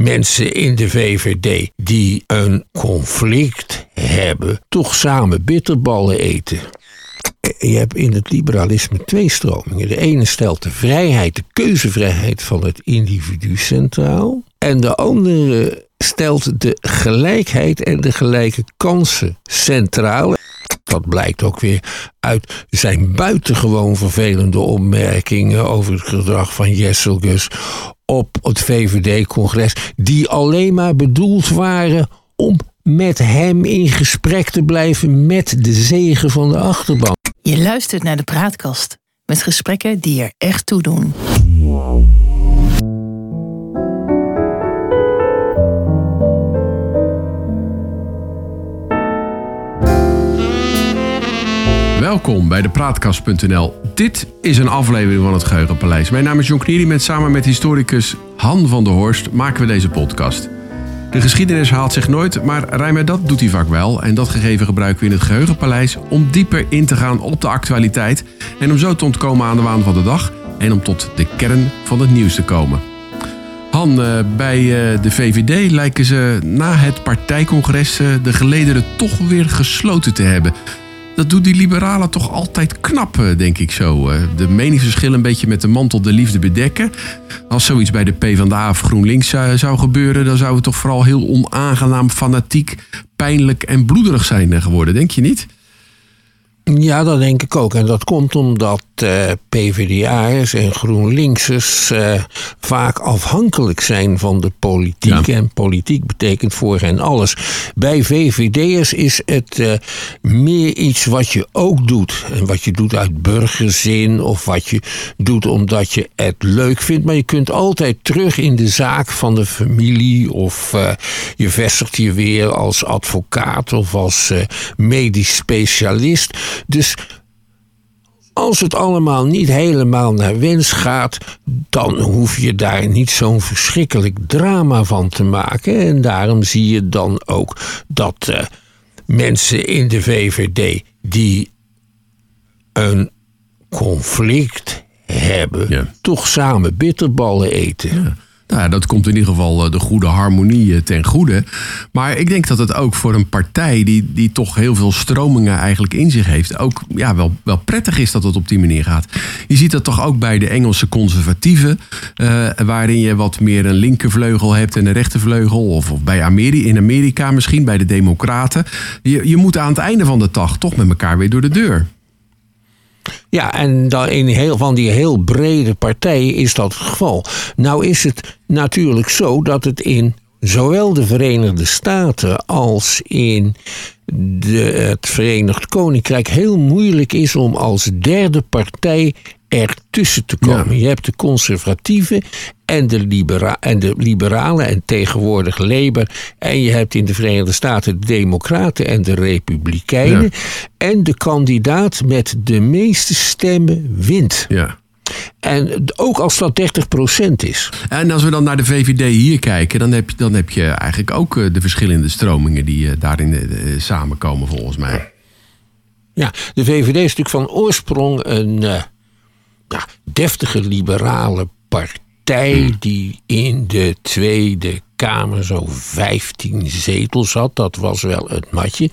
mensen in de VVD die een conflict hebben, toch samen bitterballen eten. Je hebt in het liberalisme twee stromingen. De ene stelt de vrijheid, de keuzevrijheid van het individu centraal. En de andere stelt de gelijkheid en de gelijke kansen centraal. Dat blijkt ook weer uit zijn buitengewoon vervelende opmerkingen over het gedrag van Jesselgus op het VVD-congres, die alleen maar bedoeld waren om met hem in gesprek te blijven met de zegen van de achterban. Je luistert naar de praatkast met gesprekken die er echt toe doen. Welkom bij de Praatkast.nl. Dit is een aflevering van het Geheugenpaleis. Mijn naam is John Knieri met samen met historicus Han van der Horst maken we deze podcast. De geschiedenis haalt zich nooit, maar Rijmer dat doet hij vaak wel. En dat gegeven gebruiken we in het Geheugenpaleis om dieper in te gaan op de actualiteit. En om zo te ontkomen aan de waan van de dag en om tot de kern van het nieuws te komen. Han, eh, bij eh, de VVD lijken ze na het partijcongres eh, de gelederen toch weer gesloten te hebben dat doet die liberalen toch altijd knap, eh, denk ik zo. Eh. De meningsverschillen een beetje met de mantel de liefde bedekken. Als zoiets bij de PvdA of GroenLinks eh, zou gebeuren... dan zou het toch vooral heel onaangenaam, fanatiek, pijnlijk en bloederig zijn geworden, denk je niet? Ja, dat denk ik ook. En dat komt omdat uh, PvdA'ers en GroenLinksers uh, vaak afhankelijk zijn van de politiek. En politiek betekent voor hen alles. Bij VVD'ers is het uh, meer iets wat je ook doet. En wat je doet uit burgerzin of wat je doet omdat je het leuk vindt. Maar je kunt altijd terug in de zaak van de familie of je vestigt je weer als advocaat of als medisch specialist. Dus als het allemaal niet helemaal naar wens gaat, dan hoef je daar niet zo'n verschrikkelijk drama van te maken. En daarom zie je dan ook dat uh, mensen in de VVD die een conflict hebben, ja. toch samen bitterballen eten. Ja. Nou, dat komt in ieder geval eh, de goede harmonie eh, ten goede. Maar ik denk dat het ook voor een partij die, die toch heel veel stromingen eigenlijk in zich heeft, ook ja, wel, wel prettig is dat het op die manier gaat. Je ziet dat toch ook bij de Engelse conservatieven, uh, waarin je wat meer een linkervleugel hebt en een rechtervleugel. Of, of bij Amerika, in Amerika misschien, bij de Democraten. Je, je moet aan het einde van de dag toch met elkaar weer door de deur. Ja, en in heel, van die heel brede partijen is dat het geval. Nou is het natuurlijk zo dat het in zowel de Verenigde Staten als in het Verenigd Koninkrijk heel moeilijk is om als derde partij ertussen te komen. Je hebt de conservatieven en de, libera en de liberalen en tegenwoordig Labour. En je hebt in de Verenigde Staten de Democraten en de Republikeinen. En de kandidaat met de meeste stemmen wint. Ja. En ook als dat 30% is. En als we dan naar de VVD hier kijken, dan heb je, dan heb je eigenlijk ook eh, de verschillende stromingen die eh, daarin eh, samenkomen, volgens mij. Ja, de VVD is natuurlijk van oorsprong een ja, deftige liberale partij hmm. die in de Tweede Kamer zo 15 zetels had. Dat was wel het matje.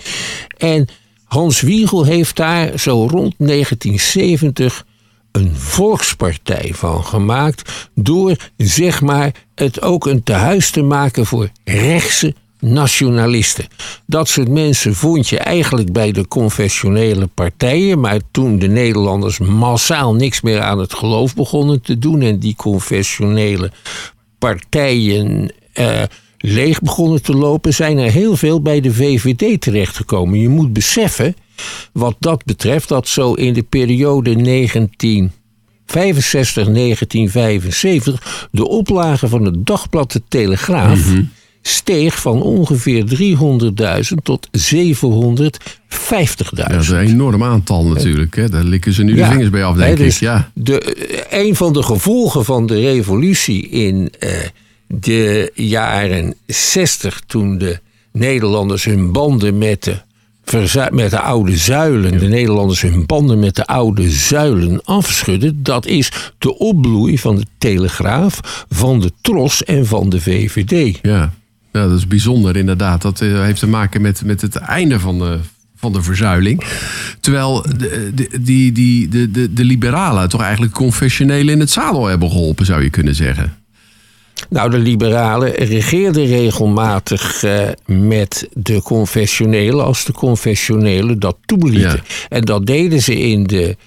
En Hans Wiegel heeft daar zo rond 1970 een volkspartij van gemaakt. Door zeg maar het ook een tehuis te maken voor rechtse nationalisten. Dat soort mensen vond je eigenlijk bij de confessionele partijen. Maar toen de Nederlanders massaal niks meer aan het geloof begonnen te doen. en die confessionele partijen. Eh, leeg begonnen te lopen, zijn er heel veel bij de VVD terechtgekomen. Je moet beseffen, wat dat betreft, dat zo in de periode 1965, 1975 de oplage van het dagblad De Telegraaf. Mhm steeg van ongeveer 300.000 tot 750.000. Ja, dat is een enorm aantal natuurlijk. Hè. Daar likken ze nu de vingers bij af, denk dus ik. Ja. De, een van de gevolgen van de revolutie in uh, de jaren 60... toen de Nederlanders hun banden met de met de oude zuilen, de Nederlanders hun banden met de oude zuilen afschudden, dat is de opbloei van de Telegraaf, van de Tros en van de VVD. Ja. Ja, dat is bijzonder inderdaad. Dat eh, heeft te maken met, met het einde van de, van de verzuiling. Terwijl de, de, die, die, de, de, de liberalen toch eigenlijk confessioneel in het zadel hebben geholpen, zou je kunnen zeggen. Nou, de liberalen regeerden regelmatig eh, met de confessionelen als de confessionelen dat toelieten. Ja. En dat deden ze in de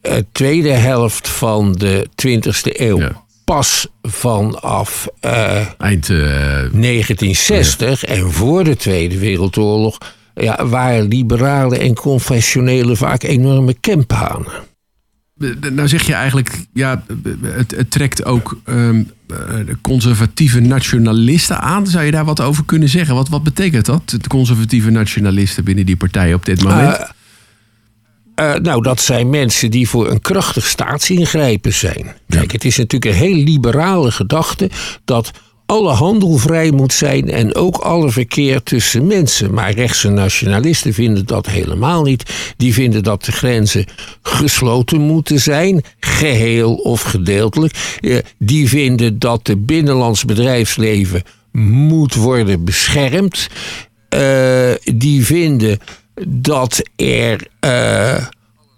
eh, tweede helft van de 20e eeuw. Ja. Pas vanaf eh, Eind. eh, 1960 en voor de Tweede Wereldoorlog ja, waren liberalen en confessionelen vaak enorme kemphanen. Nou zeg je eigenlijk, ja, het, het trekt ook ehm, eh, conservatieve nationalisten aan. Zou je daar wat over kunnen zeggen? Wat, wat betekent dat, de conservatieve nationalisten binnen die partij op dit moment? Eh, Eh, nou, dat zijn mensen die voor een krachtig staatsingrijpen zijn. Kijk, het is natuurlijk een heel liberale gedachte dat alle handel vrij moet zijn en ook alle verkeer tussen mensen. Maar rechtse nationalisten vinden dat helemaal niet. Die vinden dat de grenzen gesloten moeten zijn, geheel of gedeeltelijk. Eh, Die vinden dat het binnenlands bedrijfsleven moet worden beschermd. Eh, die vinden dat er eh,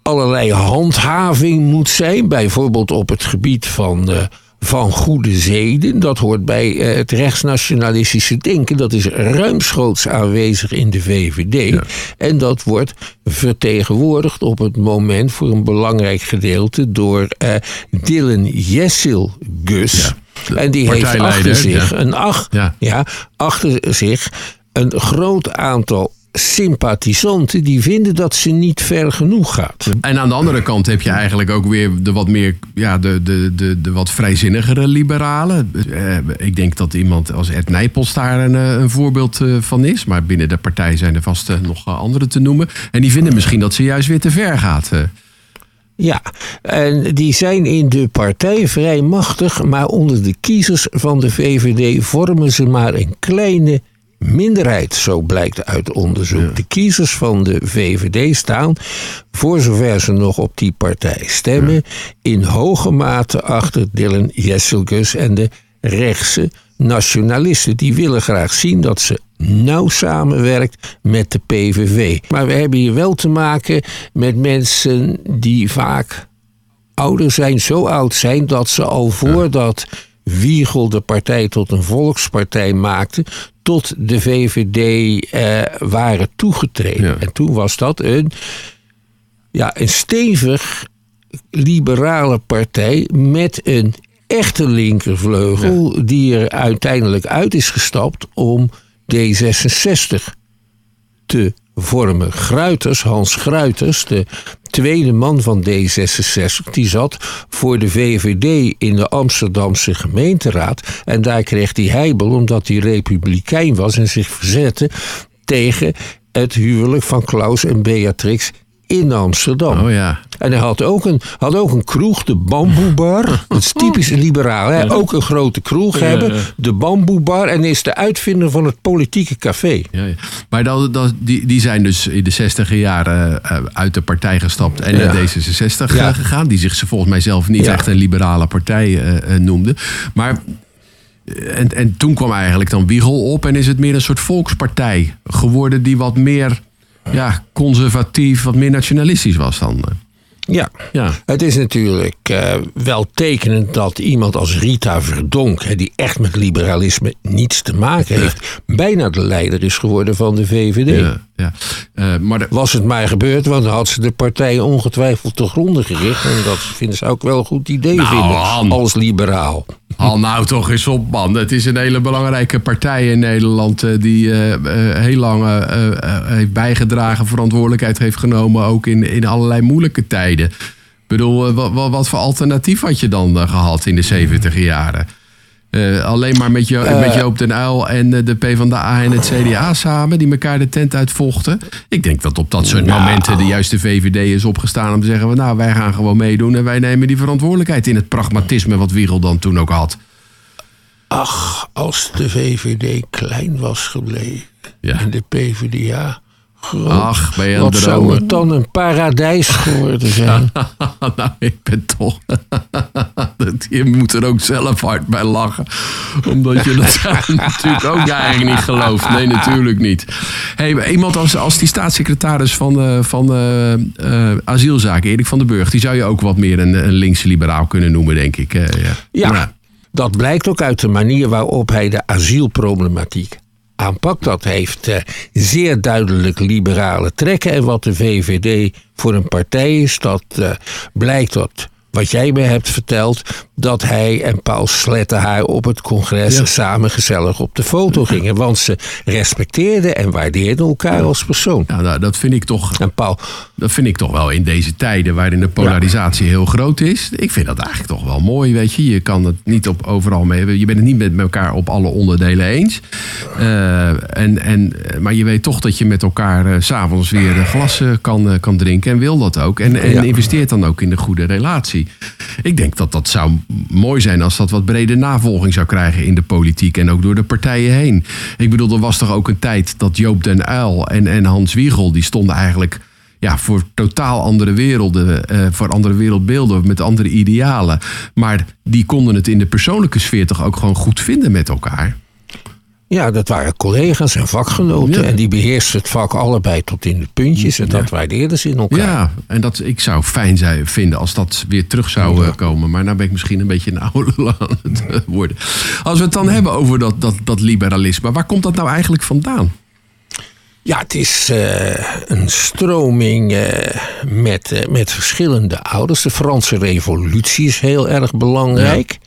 allerlei handhaving moet zijn, bijvoorbeeld op het gebied van, eh, van goede zeden. Dat hoort bij eh, het rechtsnationalistische denken. Dat is ruimschoots aanwezig in de VVD. En dat wordt vertegenwoordigd op het moment voor een belangrijk gedeelte door Dylan Jessil Gus. en die heeft achter zich ja. een ach, Ja. ja, achter zich een groot aantal sympathisanten die vinden dat ze niet ver genoeg gaat. En aan de andere kant heb je eigenlijk ook weer de wat meer, ja, de, de, de, de wat vrijzinnigere liberalen. Eh, ik denk dat iemand als Ed Nijpels daar een, eh, een voorbeeld eh, van is. Maar binnen de partij zijn er vast nog andere te noemen. En die vinden misschien dat ze juist weer te ver gaat. Ja, en die zijn in de partij vrij machtig, maar onder de kiezers van de VVD vormen ze maar een kleine minderheid, zo blijkt uit onderzoek. De kiezers van de VVD staan, voor zover ze nog op die partij stemmen, in hoge mate achter Dylan Jesselgus en de rechtse nationalisten. Die willen graag zien dat ze nauw samenwerkt met de PVV. Maar we hebben hier wel te maken met mensen die vaak ouder zijn, zo oud zijn dat ze al voordat Wiegel de partij tot een volkspartij maakte, tot de VVD eh, waren toegetreden. Ja. En toen was dat een, ja, een stevig liberale partij met een echte linkervleugel die er uiteindelijk uit is gestapt om D66 te vormen. Gruiters, Hans Gruiters, de tweede man van D66, die zat voor de VVD in de Amsterdamse gemeenteraad. En daar kreeg hij heibel omdat hij republikein was en zich verzette tegen het huwelijk van Klaus en Beatrix in Amsterdam. Oh ja. En hij had ook een, had ook een kroeg, de Bamboebar. Dat is typisch liberaal. Hè? Ook een grote kroeg hebben, de Bamboebar. En is de uitvinder van het politieke café. Ja, ja. Maar dat, dat, die, die zijn dus in de 60 jaren eh, uit de partij gestapt en naar Ja. D66 Ja. eh, gegaan. Die zich volgens mij zelf niet echt een liberale partij eh, noemde. Maar en, en toen kwam eigenlijk dan Wiegel op en is het meer een soort volkspartij geworden die wat meer ja, conservatief, wat meer nationalistisch was dan. Ja. Ja. Het is natuurlijk eh, wel tekenend dat iemand als Rita Verdonk, hè, die echt met liberalisme niets te maken heeft, bijna de leider is geworden van de VVD. Ja, ja. Eh, maar de- Was het maar gebeurd, want dan had ze de partij ongetwijfeld te gronden gericht. En dat vinden ze ook wel een goed idee Nou, vinden Han. als liberaal. Al nou toch eens op, man. Het is een hele belangrijke partij in Nederland eh, die heel lang heeft bijgedragen, verantwoordelijkheid heeft genomen, ook in, in allerlei moeilijke tijden. Ik bedoel, eh, wat, wat, wat voor alternatief had je dan eh, gehad in de 70 jaren? Eh, alleen maar met, jo met Joop den Uyl en eh, de PvdA en het CDA samen, die elkaar de tent uitvochten. Ik denk dat op dat soort momenten de juiste VVD is opgestaan om te zeggen: nou, wij gaan gewoon meedoen en wij nemen die verantwoordelijkheid in het pragmatisme wat Wiegel dan toen ook had. Ach, als de VVD klein was gebleven Ja. en de PvdA Ach, ben je aan Wat zou het dan een paradijs geworden zijn? nou, ik ben toch... Je moet er ook zelf hard bij lachen. Omdat je dat natuurlijk ook eigenlijk niet gelooft. Nee, natuurlijk niet. Hey, iemand als, als die staatssecretaris van, eh, van eh, asielzaken, Erik van den Burg... die zou je ook wat meer een, een linkse liberaal kunnen noemen, denk ik. eh, ja. Ja, Maar- dat blijkt ook uit de manier waarop hij de asielproblematiek aanpakt. Dat heeft eh, zeer duidelijk liberale trekken. En wat de VVD voor een partij is, dat eh, blijkt dat. Wat jij me hebt verteld, dat hij en Paul Slettenhaar op het congres Ja. samen gezellig op de foto gingen. Want ze respecteerden en waardeerden elkaar als persoon. Ja, nou, dat vind ik toch En Paul, Dat vind ik toch wel in deze tijden waarin de polarisatie heel groot is. Ik vind dat eigenlijk toch wel mooi, weet je. Je kan het niet op overal mee. Je bent het niet met elkaar op alle onderdelen eens. Eh, en, en, maar je weet toch dat je met elkaar eh, s s'avonds weer een glas eh, kan, eh, kan drinken. En wil dat ook. En, en investeert dan ook in de goede relatie. Ik denk dat dat zou mooi zijn als dat wat brede navolging zou krijgen in de politiek. En ook door de partijen heen. Ik bedoel, er was toch ook een tijd dat Joop den Uyl en, en Hans Wiegel... die stonden eigenlijk ja, voor totaal andere werelden, eh, voor andere wereldbeelden, met andere idealen. Maar die konden het in de persoonlijke sfeer toch ook gewoon goed vinden met elkaar. Ja, dat waren collega's en vakgenoten. Ja. En die beheersten het vak allebei tot in de puntjes. En dat waardeerden ze in elkaar. Ja, en dat, ik zou fijn zijn, vinden als dat weer terug zou eh, komen. Maar nou ben ik misschien een beetje een oude lul aan het eh, worden. Als we het dan hebben over dat, dat, dat liberalisme, waar komt dat nou eigenlijk vandaan? Ja, het is eh, een stroming eh, met, eh, met verschillende ouders. De Franse Revolutie is heel erg belangrijk.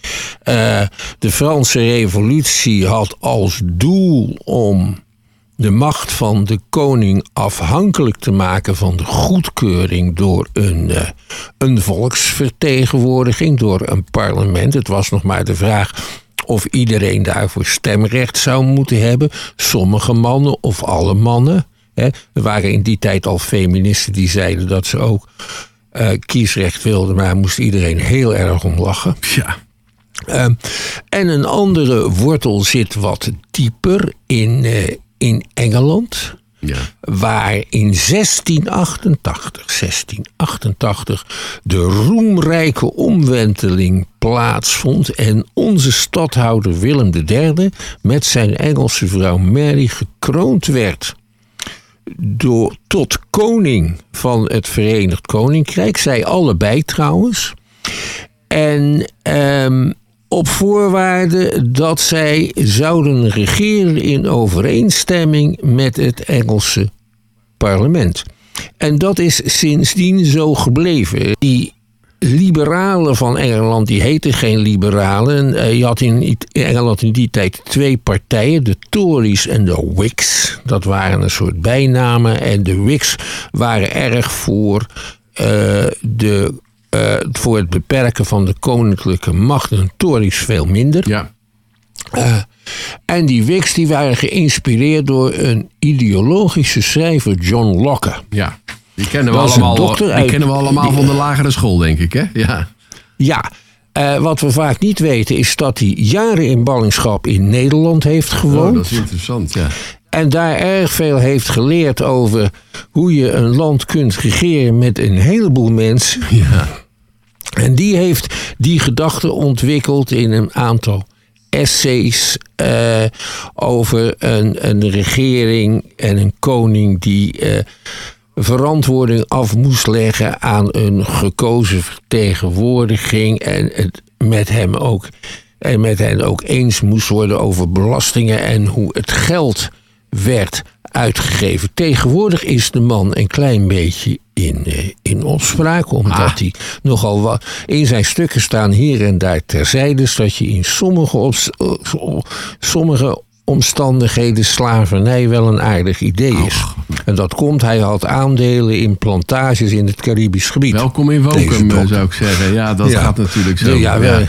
De Franse Revolutie had als doel om de macht van de koning afhankelijk te maken van de goedkeuring door een, een volksvertegenwoordiging, door een parlement. Het was nog maar de vraag of iedereen daarvoor stemrecht zou moeten hebben. Sommige mannen of alle mannen. Hè. Er waren in die tijd al feministen die zeiden dat ze ook eh, kiesrecht wilden, maar moest iedereen heel erg om lachen. Ja, Ehm, en een andere wortel zit wat dieper in, eh, in Engeland. Waar in 1688, 1688 de roemrijke omwenteling plaatsvond en onze stadhouder Willem III met zijn Engelse vrouw Mary gekroond werd door, tot koning van het Verenigd Koninkrijk. Zij allebei trouwens. En ehm, op voorwaarde dat zij zouden regeren in overeenstemming met het Engelse parlement. En dat is sindsdien zo gebleven. Die liberalen van Engeland, die heten geen liberalen. Eh, Je had in Engeland in die tijd twee partijen, de Tories en de Whigs. Dat waren een soort bijnamen. En de Whigs waren erg voor, eh, de, eh, voor het beperken van de koninklijke macht. En de Tories veel minder. ja. Eh, en die Whigs die waren geïnspireerd door een ideologische schrijver, John Locke. ja. Die kennen we een allemaal, die uit- kennen we allemaal die- van de lagere school, denk ik. Hè? Ja. Ja, eh, wat we vaak niet weten is dat hij jaren in ballingschap in Nederland heeft Oh, gewoond. dat is interessant, ja. En daar erg veel heeft geleerd over hoe je een land kunt regeren met een heleboel mensen. Ja, En die heeft die gedachte ontwikkeld in een aantal essays eh, over een, een regering en een koning die eh, verantwoording af moest leggen aan een gekozen vertegenwoordiging en het met hem ook en met hen ook eens moest worden over belastingen en hoe het geld werd uitgegeven. Tegenwoordig is de man een klein beetje in, eh, in opspraak, omdat Ah. hij nogal wat in zijn stukken staan hier en daar terzijde, dat je in sommige, sommige omstandigheden slavernij wel een aardig idee is. En dat komt, hij had aandelen in plantages in het Caribisch gebied. welkom in Wokum, eh, zou ik zeggen. Ja, dat Ja. gaat natuurlijk zo. Ja, wel. Ja,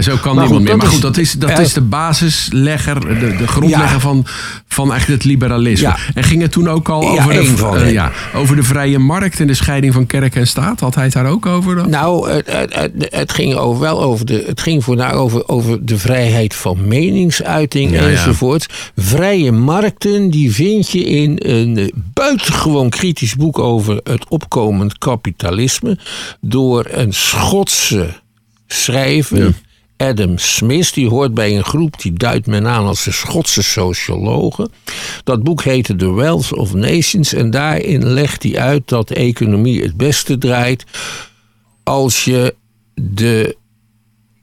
zo kan Maar niemand goed, meer. Maar goed, dat is, dat is de basislegger, de, de grondlegger Ja. van, van eigenlijk het liberalisme. Ja. En ging het toen ook al Ja, over, de, van, eh, ja, over de vrije markt en de scheiding van kerk en staat? Had hij het daar ook over? dan? Nou, het, het, het, het ging over, wel over de, het ging vooral over, over de vrijheid van meningsuiting Ja, ja. enzovoort. Vrije markten, die vind je in een buitengewoon kritisch boek over het opkomend kapitalisme. Door een Schotse schrijver. Adam Smith, die hoort bij een groep die duidt men aan als de Schotse sociologen. Dat boek heette The Wealth of Nations en daarin legt hij uit dat economie het beste draait als je de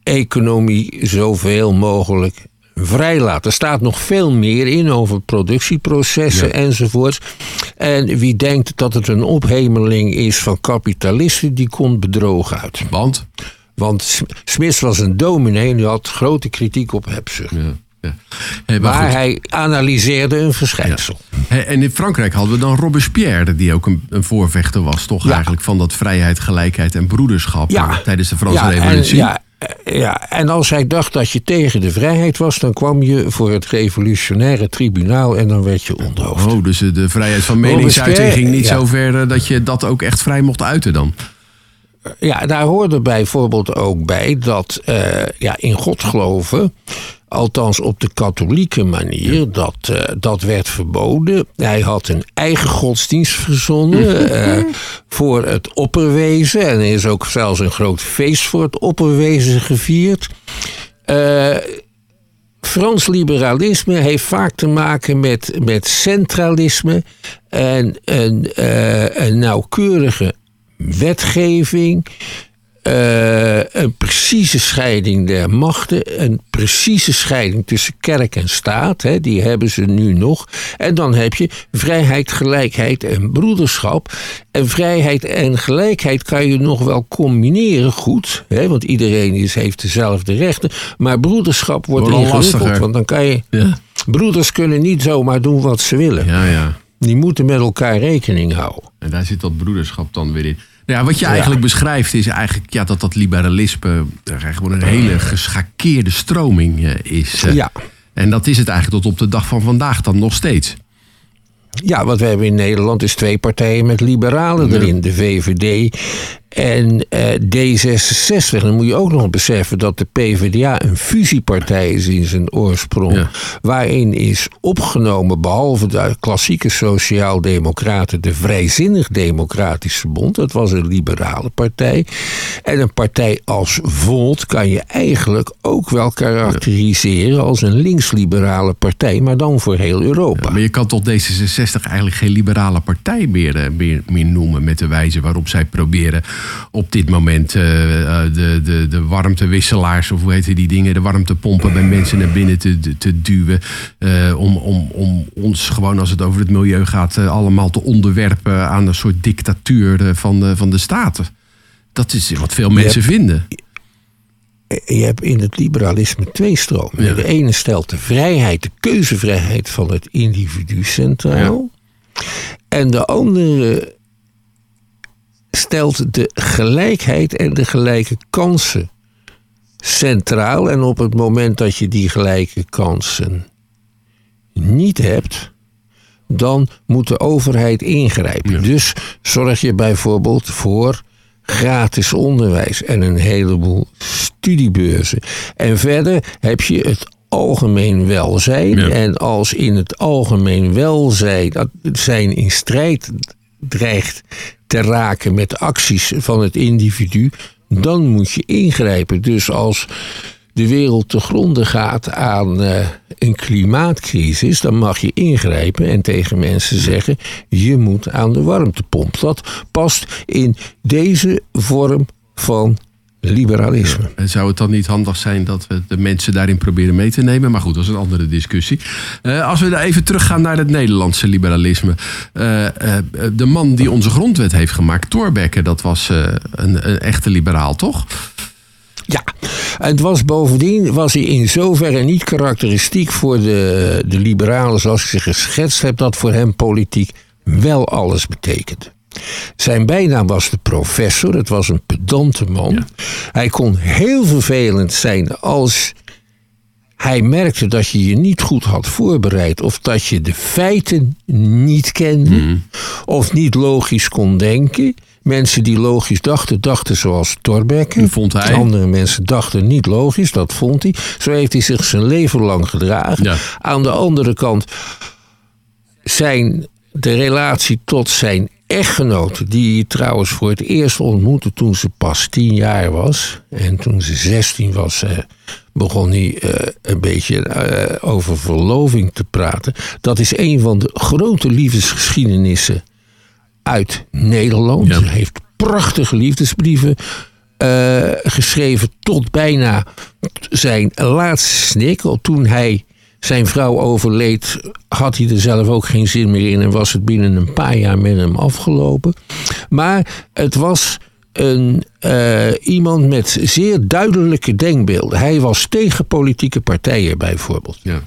economie zoveel mogelijk vrijlaat. Er staat nog veel meer in over productieprocessen Ja. enzovoort. En wie denkt dat het een ophemeling is van kapitalisten, die komt bedrogen uit. Want? Want Sm- Smith was een dominee en die had grote kritiek op hebzucht. Ja, ja. Hey, maar hij analyseerde een verschijnsel. Hey, En in Frankrijk hadden we dan Robespierre, die ook een, een voorvechter was, toch Ja. eigenlijk van dat vrijheid, gelijkheid en broederschap eh, tijdens de Franse Revolutie. En, ja, eh, ja, en als hij dacht dat je tegen de vrijheid was, dan kwam je voor het revolutionaire tribunaal en dan werd je onderhoofd. Oh, dus de vrijheid van meningsuiting ging niet zo ver eh, dat je dat ook echt vrij mocht uiten dan. Ja, daar hoorde bijvoorbeeld ook bij dat eh, ja, in God geloven, althans op de katholieke manier, dat, eh, dat werd verboden. Hij had een eigen godsdienst verzonnen eh, voor het opperwezen. En er is ook zelfs een groot feest voor het opperwezen gevierd. Eh, Frans liberalisme heeft vaak te maken met, met centralisme en een, eh, een nauwkeurige wetgeving. eh, een precieze scheiding der machten, een precieze scheiding tussen kerk en staat, hè, die hebben ze nu nog. En dan heb je vrijheid, gelijkheid en broederschap. En vrijheid en gelijkheid kan je nog wel combineren goed, hè, want iedereen is, heeft dezelfde rechten. Maar broederschap wordt ingewikkeld, want dan kan je. Ja, Broeders kunnen niet zomaar doen wat ze willen. ja. ja. Die moeten met elkaar rekening houden. En daar zit dat broederschap dan weer in. Nou ja, wat je eigenlijk beschrijft is eigenlijk ja, dat dat liberalisme eh, gewoon een hele geschakeerde stroming eh, is. eh. Ja. En dat is het eigenlijk tot op de dag van vandaag dan nog steeds. Ja, wat we hebben in Nederland is twee partijen met liberalen erin. De VVD en eh, D66. Dan moet je ook nog beseffen dat de PvdA een fusiepartij is in zijn oorsprong. Ja. Waarin is opgenomen, behalve de klassieke sociaal-democraten, de Vrijzinnig-Democratische Bond. Dat was een liberale partij. En een partij als Volt kan je eigenlijk ook wel karakteriseren als een links-liberale partij, maar dan voor heel Europa. Maar je kan tot D66 eigenlijk geen liberale partij meer, eh, meer, meer noemen. Met de wijze waarop zij proberen op dit moment eh, eh, de, de, de warmtewisselaars, of hoe heet die dingen, de warmtepompen bij mensen naar binnen te, te, duwen. eh, om, om, om ons gewoon, als het over het milieu gaat, allemaal te onderwerpen aan een soort dictatuur van, de, van de staten. Dat is wat veel mensen vinden. je hebt in het liberalisme twee stromen. Ja. De ene stelt de vrijheid, de keuzevrijheid van het individu centraal. En de andere stelt de gelijkheid en de gelijke kansen centraal. En op het moment dat je die gelijke kansen niet hebt, dan moet de overheid ingrijpen. Dus zorg je bijvoorbeeld voor gratis onderwijs en een heleboel studiebeurzen. En verder heb je het algemeen welzijn. Ja. En als in het algemeen welzijn dat zijn in strijd dreigt te raken met acties van het individu, dan moet je ingrijpen. Dus als de wereld te gronden gaat aan eh, een klimaatcrisis, dan mag je ingrijpen en tegen mensen zeggen: je moet aan de warmtepomp. Dat past in deze vorm van liberalisme. En Zou het dan niet handig zijn dat we de mensen daarin proberen mee te nemen? Maar goed, dat is een andere discussie. Eh, als we daar even teruggaan naar het Nederlandse liberalisme. Eh, eh, de man die onze grondwet heeft gemaakt, Thorbecke, dat was een, een echte liberaal, toch? Ja, en het was bovendien was hij in zoverre niet karakteristiek voor de, de liberalen zoals ik ze geschetst heb, dat voor hem politiek wel alles betekent. Zijn bijnaam was de professor. Het was een pedante man. Hij kon heel vervelend zijn als hij merkte dat je je niet goed had voorbereid. Of dat je de feiten niet kende. Mhm. Of niet logisch kon denken. Mensen die logisch dachten, dachten zoals Thorbecke. Vond hij. Andere mensen dachten niet logisch, dat vond hij. Zo heeft hij zich zijn leven lang gedragen. Ja. Aan de andere kant zijn de relatie tot zijn echtgenote, die trouwens voor het eerst ontmoette toen ze pas tien jaar was. En toen ze zestien was, eh, begon hij eh, een beetje eh, over verloving te praten. Dat is een van de grote liefdesgeschiedenissen uit Nederland. Ja. Hij heeft prachtige liefdesbrieven geschreven tot bijna zijn laatste snik. Toen hij zijn vrouw overleed, had hij er zelf ook geen zin meer in en was het binnen een paar jaar met hem afgelopen. Maar het was een, eh, iemand met zeer duidelijke denkbeelden. Hij was tegen politieke partijen bijvoorbeeld. Ja.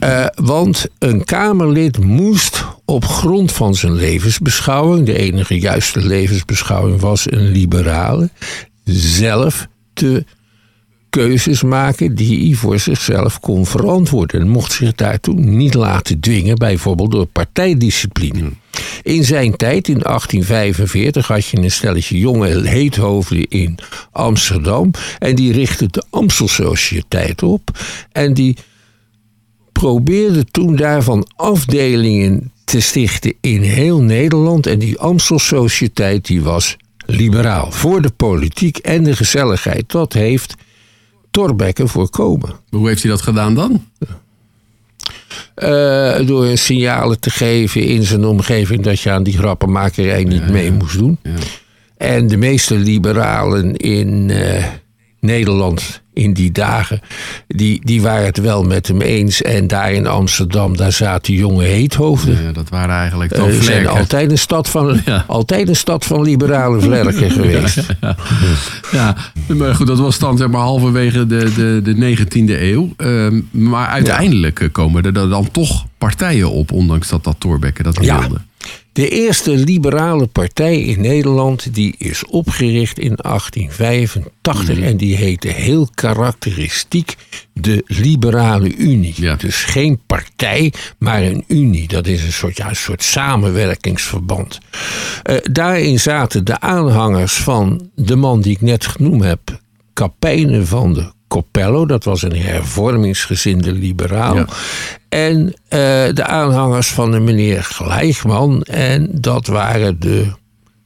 Eh, want een Kamerlid moest op grond van zijn levensbeschouwing, de enige juiste levensbeschouwing was een liberale, zelf de keuzes maken die hij voor zichzelf kon verantwoorden. En mocht zich daartoe niet laten dwingen, bijvoorbeeld door partijdiscipline. In zijn tijd, in 1845, had je een stelletje jonge heethoofden in Amsterdam. En die richtte de Amstelsociëteit op. En die probeerde toen daarvan afdelingen te stichten in heel Nederland. En die Amstelsociëteit die was liberaal. Voor de politiek en de gezelligheid. Dat heeft Thorbecke voorkomen. Hoe heeft hij dat gedaan dan? Eh, door signalen te geven in zijn omgeving dat je aan die grappenmakerij niet mee moest doen. Ja. En de meeste liberalen in eh, Nederland in die dagen, die, die waren het wel met hem eens. En daar in Amsterdam, daar zaten jonge heethoofden. Ja, dat waren eigenlijk Eh, zijn vlerken. altijd een stad van, Ja. altijd een stad van liberale vlerken geweest. Ja, maar goed, dat was dan zeg maar halverwege de, de, de 19e eeuw. Ehm, maar uiteindelijk eh, komen er dan toch partijen op, ondanks dat dat Thorbecke dat Ja. wilde. De eerste liberale partij in Nederland die is opgericht in 1885 en die heette heel karakteristiek de Liberale Unie. Ja. Dus geen partij, maar een unie. Dat is een soort, ja, een soort samenwerkingsverband. Eh, daarin zaten de aanhangers van de man die ik net genoemd heb, Capijnen van de Coppello, dat was een hervormingsgezinde liberaal. Ja. En eh, de aanhangers van de meneer Glijkman. En dat waren de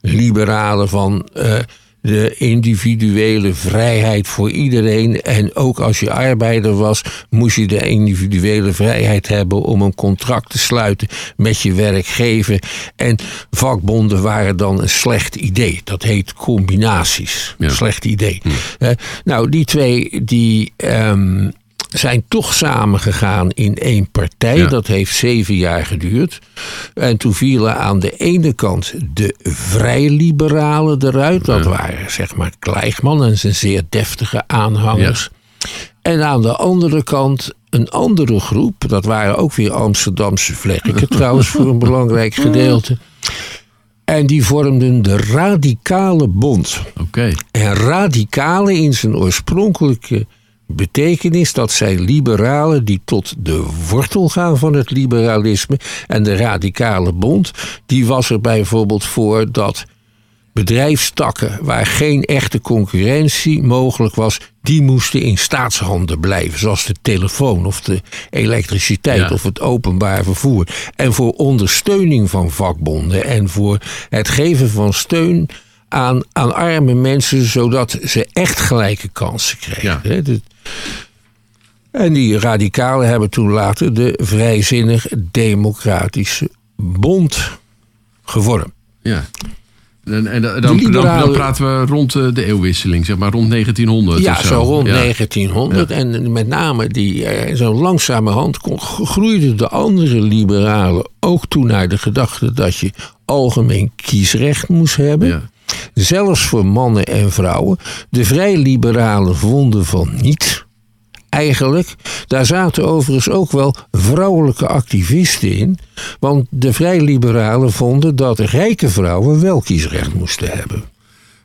liberalen van eh, de individuele vrijheid voor iedereen. En ook als je arbeider was, moest je de individuele vrijheid hebben om een contract te sluiten met je werkgever. En vakbonden waren dan een slecht idee. Dat heet combinaties. Ja. Slecht idee. Eh, nou, die twee die. ehm, zijn toch samengegaan in één partij. Ja. Dat heeft zeven jaar geduurd. En toen vielen aan de ene kant de vrijliberalen eruit. Dat waren zeg maar Kleichman en zijn zeer deftige aanhangers. En aan de andere kant een andere groep. Dat waren ook weer Amsterdamse vlekken trouwens voor een belangrijk gedeelte. En die vormden de Radicale Bond. Oké. En radicalen in zijn oorspronkelijke betekenis, dat zijn liberalen die tot de wortel gaan van het liberalisme. En de radicale bond, die was er bijvoorbeeld voor dat bedrijfstakken waar geen echte concurrentie mogelijk was, die moesten in staatshanden blijven. Zoals de telefoon of de elektriciteit Ja. of het openbaar vervoer. En voor ondersteuning van vakbonden en voor het geven van steun aan, aan arme mensen, zodat ze echt gelijke kansen kregen. Ja. En die radicalen hebben toen later de Vrijzinnig Democratische Bond gevormd. Ja. En, en dan, dan, praten we rond eh, de eeuwwisseling, zeg maar rond 1900 Ja, of zo. zo rond Ja. 1900. En met name die, eh, zo langzamerhand groeiden de andere liberalen ook toe naar de gedachte dat je algemeen kiesrecht moest hebben. Ja. Zelfs voor mannen en vrouwen. De vrijliberalen vonden van niet. eigenlijk. Daar zaten overigens ook wel vrouwelijke activisten in. Want de vrijliberalen vonden dat rijke vrouwen wel kiesrecht moesten hebben.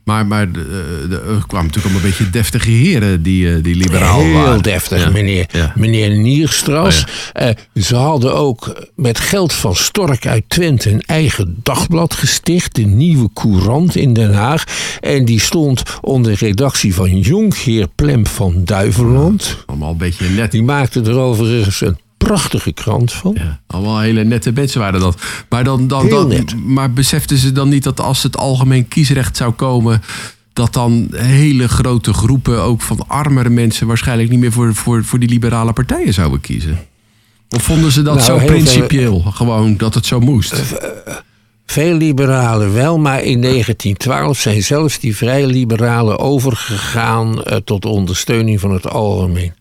Maar, maar de, de, er kwamen natuurlijk allemaal een beetje deftige heren die, eh, die liberaal Heel waren. deftig, Ja. meneer, Ja. meneer Nierstras. Oh, Eh, ze hadden ook met geld van Stork uit Twente een eigen dagblad gesticht. De Nieuwe Courant in Den Haag. En die stond onder redactie van Jonkheer Plem van Duiveland. Allemaal een beetje net. Die maakte er overigens een prachtige krant van. Ja, allemaal hele nette mensen waren dat. Maar, dan, dan, dan, maar beseften ze dan niet dat als het algemeen kiesrecht zou komen... dat dan hele grote groepen, ook van armere mensen... waarschijnlijk niet meer voor, voor, voor die liberale partijen zouden kiezen? Of vonden ze dat Nou, zo veel- principieel, gewoon dat het zo moest? Veel liberalen wel, maar in 1912 zijn zelfs die vrije liberalen overgegaan eh, tot ondersteuning van het algemeen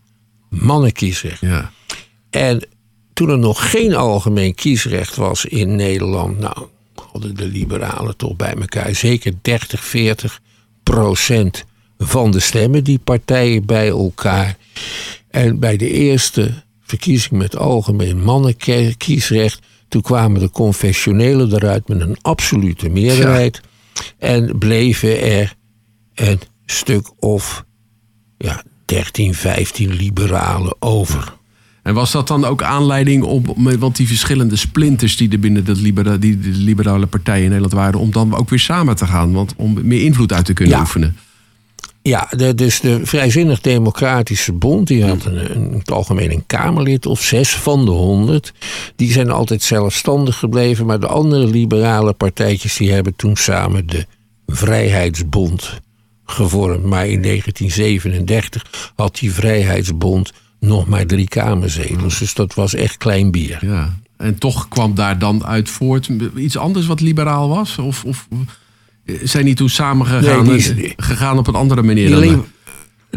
mannenkiesrecht. Ja. En toen er nog geen algemeen kiesrecht was in Nederland, nou, hadden de liberalen toch bij elkaar zeker 30, 40 procent van de stemmen, die partijen bij elkaar. En bij de eerste verkiezing met algemeen mannenkiesrecht, toen kwamen de confessionelen eruit met een absolute meerderheid. En bleven er een stuk of ja, 13, 15 liberalen over. En was dat dan ook aanleiding om, want die verschillende splinters die er binnen dat libera, die, de liberale partijen in Nederland waren, om dan ook weer samen te gaan, want om meer invloed uit te kunnen Ja. oefenen? Ja, de, dus de Vrijzinnig Democratische Bond, die had een, een, in het algemeen een Kamerlid of zes van de honderd. Die zijn altijd zelfstandig gebleven, maar de andere liberale partijtjes die hebben toen samen de Vrijheidsbond gevormd. Maar in 1937 had die Vrijheidsbond nog maar drie kamerzetels, dus dat was echt klein bier. Ja. En toch kwam daar dan uit voort iets anders wat liberaal was? Of, of zijn die toen samengegaan Nee, die- eh, gegaan op een andere manier? Die, dan,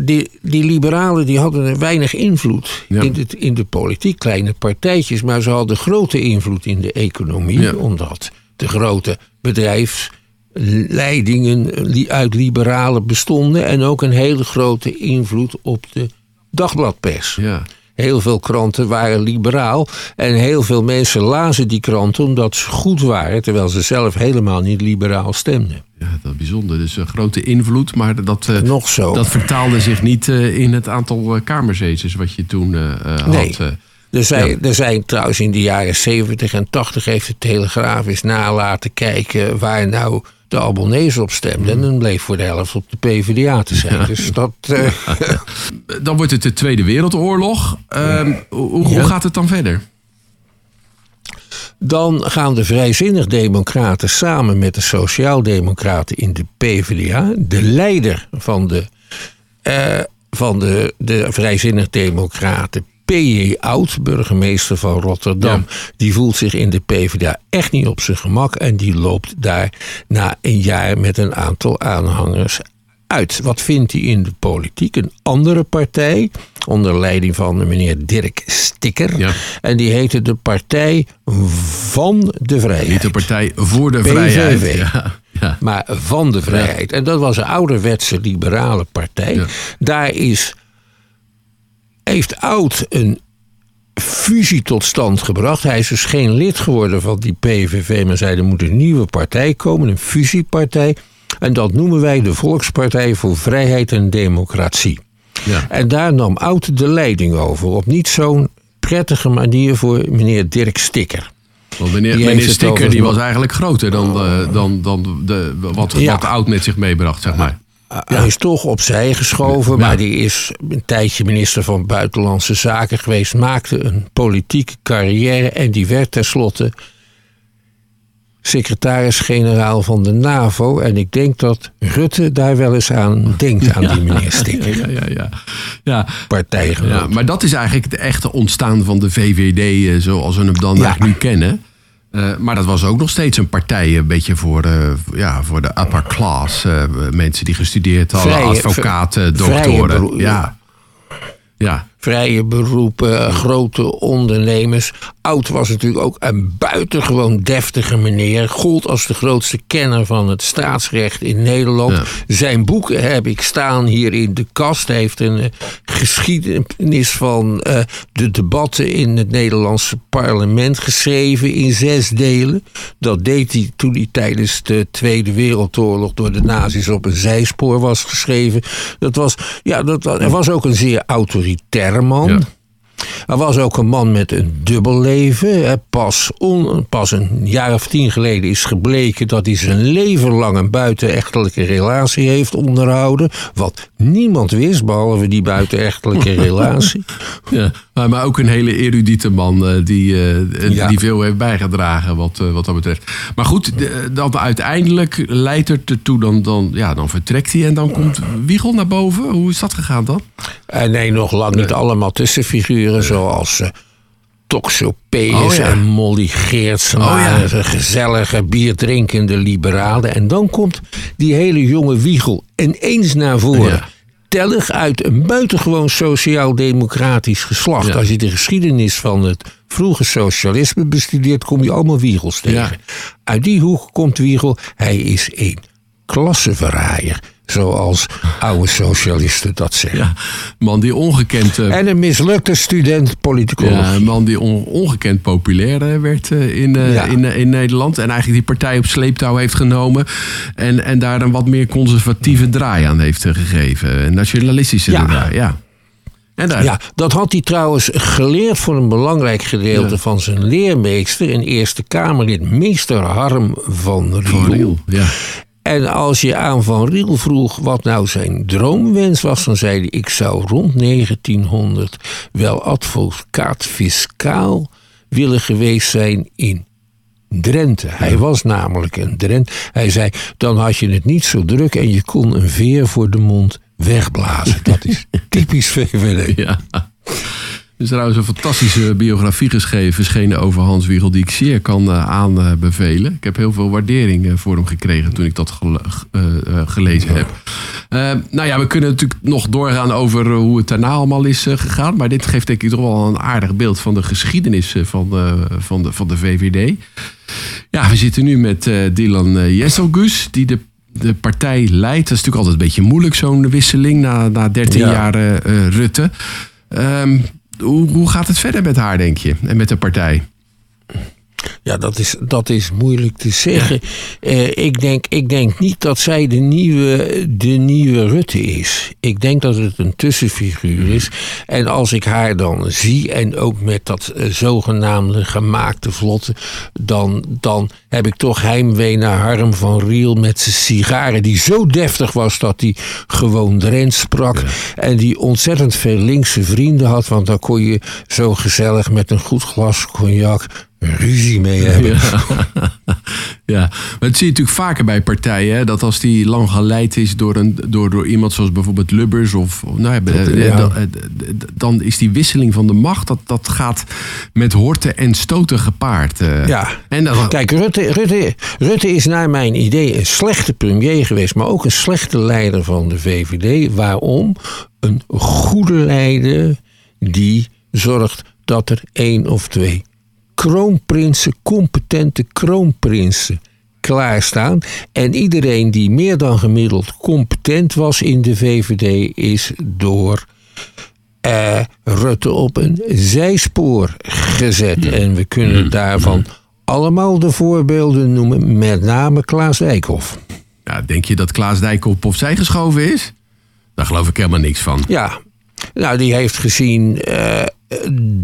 die, die liberalen die hadden weinig invloed Ja. in, de, in de politiek, kleine partijtjes, maar ze hadden grote invloed in de economie, Ja. omdat de grote bedrijfsleidingen li- uit liberalen bestonden en ook een hele grote invloed op de dagbladpers. ja. Heel veel kranten waren liberaal en heel veel mensen lazen die kranten omdat ze goed waren, terwijl ze zelf helemaal niet liberaal stemden. ja, dat is bijzonder. Dus een grote invloed, maar dat, eh, Nog zo. dat vertaalde zich niet eh, in het aantal eh, kamerzetels wat je toen Nee. had. eh. Er zijn, Ja. er zijn trouwens in de jaren 70 en 80 heeft de Telegraaf eens na laten kijken waar nou de Albanese op stemde. En dan bleef voor de helft op de PvdA te zijn. Dus dat. eh, Dan wordt het de Tweede Wereldoorlog. Ehm, hoe, gaat het dan verder? dan gaan de vrijzinnig-democraten samen met de sociaal-democraten in de PvdA. De leider van de, eh, van de, de vrijzinnig-democraten, P.J. Oud, burgemeester van Rotterdam, die voelt zich in de PvdA echt niet op zijn gemak en die loopt daar na een jaar met een aantal aanhangers uit. Wat vindt hij in de politiek? Een andere partij, onder leiding van de meneer Dirk Stikker. Ja. En die heette de Partij van de Vrijheid. Niet de Partij voor de PVV. Vrijheid. Ja, ja. Maar van de vrijheid. En dat was een ouderwetse liberale partij. Daar is, heeft Oud een fusie tot stand gebracht. Hij is dus geen lid geworden van die PVV, maar zei er moet een nieuwe partij komen, een fusiepartij. En dat noemen wij de Volkspartij voor Vrijheid en Democratie. Ja. En daar nam Oud de leiding over. Op niet zo'n prettige manier voor meneer Dirk Stikker. Want meneer, Die meneer Stikker die was eigenlijk groter dan, de, dan, dan de, wat, Ja. wat oud met zich meebracht, zeg maar. Hij is toch opzij geschoven, maar die is een tijdje minister van Buitenlandse Zaken geweest, maakte een politieke carrière en die werd tenslotte secretaris-generaal van de NAVO. En ik denk dat Rutte daar wel eens aan denkt, aan die meneer Stikker. Ja, ja, ja. ja. Maar dat is eigenlijk het echte ontstaan van de VVD eh, zoals we hem dan eigenlijk nu kennen. Eh, maar dat was ook nog steeds een partij, een beetje voor, eh, ja, voor de upper class. eh, mensen die gestudeerd hadden, Vrije- advocaten, vrije doktoren. beroep- ja. ja. Vrije beroepen, grote ondernemers. Oud was natuurlijk ook een buitengewoon deftige meneer. Gold als de grootste kenner van het staatsrecht in Nederland. Zijn boeken heb ik staan hier in de kast. Hij heeft een geschiedenis van de debatten in het Nederlandse parlement geschreven in zes delen. Dat deed hij toen hij tijdens de Tweede Wereldoorlog door de nazi's op een zijspoor was geschreven. Dat was, ja, dat, er was ook een zeer Er was ook een man met een dubbel leven. Pas, on, pas een jaar of tien geleden is gebleken dat hij zijn leven lang een buitenechtelijke relatie heeft onderhouden. Wat niemand wist, behalve die buitenechtelijke relatie. Ja, maar ook een hele erudite man uh, die, uh, die veel heeft bijgedragen wat, uh, wat dat betreft. Maar goed, dan uiteindelijk leidt het ertoe, dan, dan, ja, dan vertrekt hij en dan komt Wiegel naar boven. Hoe is dat gegaan dan? nee, nog lang niet allemaal tussenfiguren zoals Toxopeus en Molly Geertsma. Oh, ja. gezellige bierdrinkende liberalen. En dan komt die hele jonge Wiegel ineens naar voren. Tellig uit een buitengewoon sociaal-democratisch geslacht. Als je de geschiedenis van het vroege socialisme bestudeert, kom je allemaal Wiegels tegen. Uit die hoek komt Wiegel. Hij is een klassenverraaier zoals oude socialisten dat zeggen. Ja, man die ongekend... Uh, en een mislukte student politicologie. Ja, een man die ongekend populair eh, werd uh, in, uh, ja. in, in Nederland. En eigenlijk die partij op sleeptouw heeft genomen. En, en daar een wat meer conservatieve draai aan heeft gegeven. Een nationalistische ja. draai, ja. En daar... Ja, dat had hij trouwens geleerd voor een belangrijk gedeelte ja. van zijn leermeester en Eerste Kamerlid, meester Harm van Riel. Van Riel ja. En als je aan Van Riel vroeg wat nou zijn droomwens was, dan zei hij: Ik zou rond 1900 wel advocaat fiscaal willen geweest zijn in Drenthe. Hij was namelijk een Drent. Hij zei: Dan had je het niet zo druk en je kon een veer voor de mond wegblazen. Dat is typisch VVD. Ja. Er is trouwens een fantastische biografie geschreven, verschenen over Hans Wiegel, die ik zeer kan uh, aanbevelen. Ik heb heel veel waardering uh, voor hem gekregen toen ik dat gele uh, gelezen heb. nou ja, we kunnen natuurlijk nog doorgaan over hoe het daarna allemaal is gegaan. Maar dit geeft denk ik toch wel een aardig beeld van de geschiedenis van, van, de, van de VVD. Ja, we zitten nu met Dylan Jesselgus, die de de partij leidt. Dat is natuurlijk altijd een beetje moeilijk, zo'n wisseling na, na 13 ja. jaar Rutte. Um, hoe, gaat het verder met haar, denk je? En met de partij? Ja, dat is, dat is moeilijk te zeggen. Uh, ik, denk, ik denk niet dat zij de nieuwe, de nieuwe Rutte is. Ik denk dat het een tussenfiguur is. En als ik haar dan zie, en ook met dat uh, zogenaamde gemaakte vlotte, dan, dan heb ik toch heimwee naar Harm van Riel met zijn sigaren. Die zo deftig was dat hij gewoon Drents sprak. En die ontzettend veel linkse vrienden had. Want dan kon je zo gezellig met een goed glas cognac ruzie mee hebben. Ja. maar het zie je natuurlijk vaker bij partijen. Hè, dat als die lang geleid is door, een, door, door iemand zoals bijvoorbeeld Lubbers. Of, nou, ja. dan, dan, is die wisseling van de macht. Dat, dat gaat met horten en stoten gepaard. Eh. Ja. En dan, Kijk, Rutte, Rutte, Rutte is naar mijn idee een slechte premier geweest. Maar ook een slechte leider van de VVD. Waarom? Een goede leider die zorgt dat er één of twee kroonprinsen, competente kroonprinsen klaarstaan. En iedereen die meer dan gemiddeld competent was in de VVD is door uh, Rutte op een zijspoor gezet. En we kunnen daarvan allemaal de voorbeelden noemen, met name Klaas Dijkhoff. Ja, denk je dat Klaas Dijkhoff opzij geschoven is? Daar geloof ik helemaal niks van. Ja, nou, die heeft gezien uh,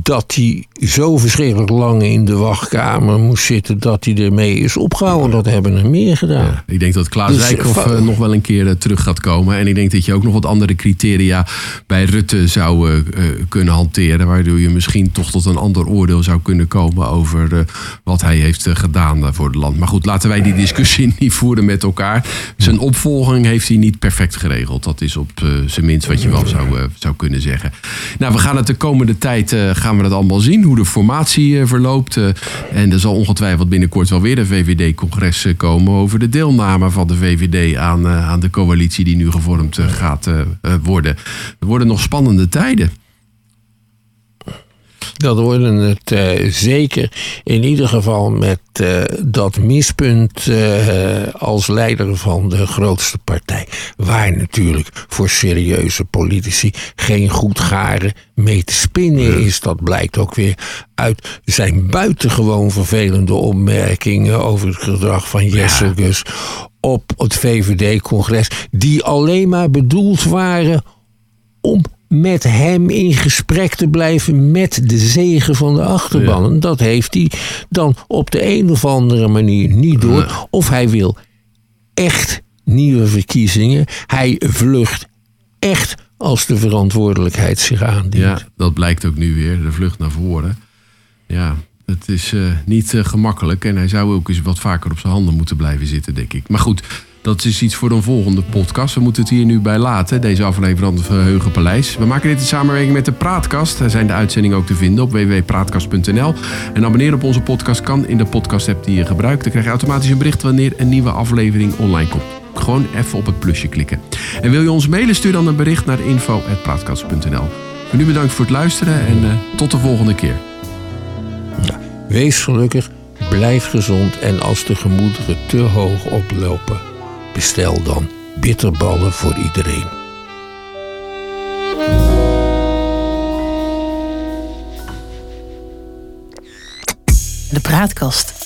dat hij zo verschrikkelijk lang in de wachtkamer moest zitten dat hij ermee is opgehouden. Dat hebben er meer gedaan. Ja, ik denk dat Klaas dus, Rijkhoff uh, nog wel een keer uh, terug gaat komen. En ik denk dat je ook nog wat andere criteria bij Rutte zou uh, kunnen hanteren. Waardoor je misschien toch tot een ander oordeel zou kunnen komen over wat hij heeft gedaan voor het land. Maar goed, laten wij die discussie niet voeren met elkaar. Zijn opvolging heeft hij niet perfect geregeld. Dat is op zijn minst wat je wel zou, zou kunnen zeggen. Nou, we gaan het de komende tijd uh, gaan we dat allemaal zien, hoe de formatie uh, verloopt. Uh, en er zal ongetwijfeld binnenkort wel weer een VVD-congres komen over de deelname van de VVD aan, aan de coalitie die nu gevormd gaat worden. Er worden nog spannende tijden. Dat worden het uh, zeker in ieder geval met uh, dat mispunt uh, als leider van de grootste partij. Waar natuurlijk voor serieuze politici geen goed garen mee te spinnen is. Dat blijkt ook weer uit zijn buitengewoon vervelende opmerkingen over het gedrag van Jesse Gus op het VVD-congres. Die alleen maar bedoeld waren om met hem in gesprek te blijven met de zegen van de achterban. Dat heeft hij dan op de een of andere manier niet door. Of hij wil echt nieuwe verkiezingen. Hij vlucht echt als de verantwoordelijkheid zich aandient. Ja, dat blijkt ook nu weer, de vlucht naar voren. Ja, het is uh, niet uh, gemakkelijk en hij zou ook eens wat vaker op zijn handen moeten blijven zitten, denk ik. Maar goed, dat is iets voor een volgende podcast. We moeten het hier nu bij laten, deze aflevering van het Verheugen Paleis. We maken dit in samenwerking met de Praatkast. Daar zijn de uitzendingen ook te vinden op www.praatkast.nl. En abonneren op onze podcast kan in de podcast-app die je gebruikt. Dan krijg je automatisch een bericht wanneer een nieuwe aflevering online komt. Gewoon even op het plusje klikken. En wil je ons mailen, stuur dan een bericht naar info.praatkast.nl. Nu bedankt voor het luisteren en uh, tot de volgende keer. Ja, wees gelukkig, blijf gezond en als de gemoederen te hoog oplopen Bestel dan bitterballen voor iedereen. De praatkast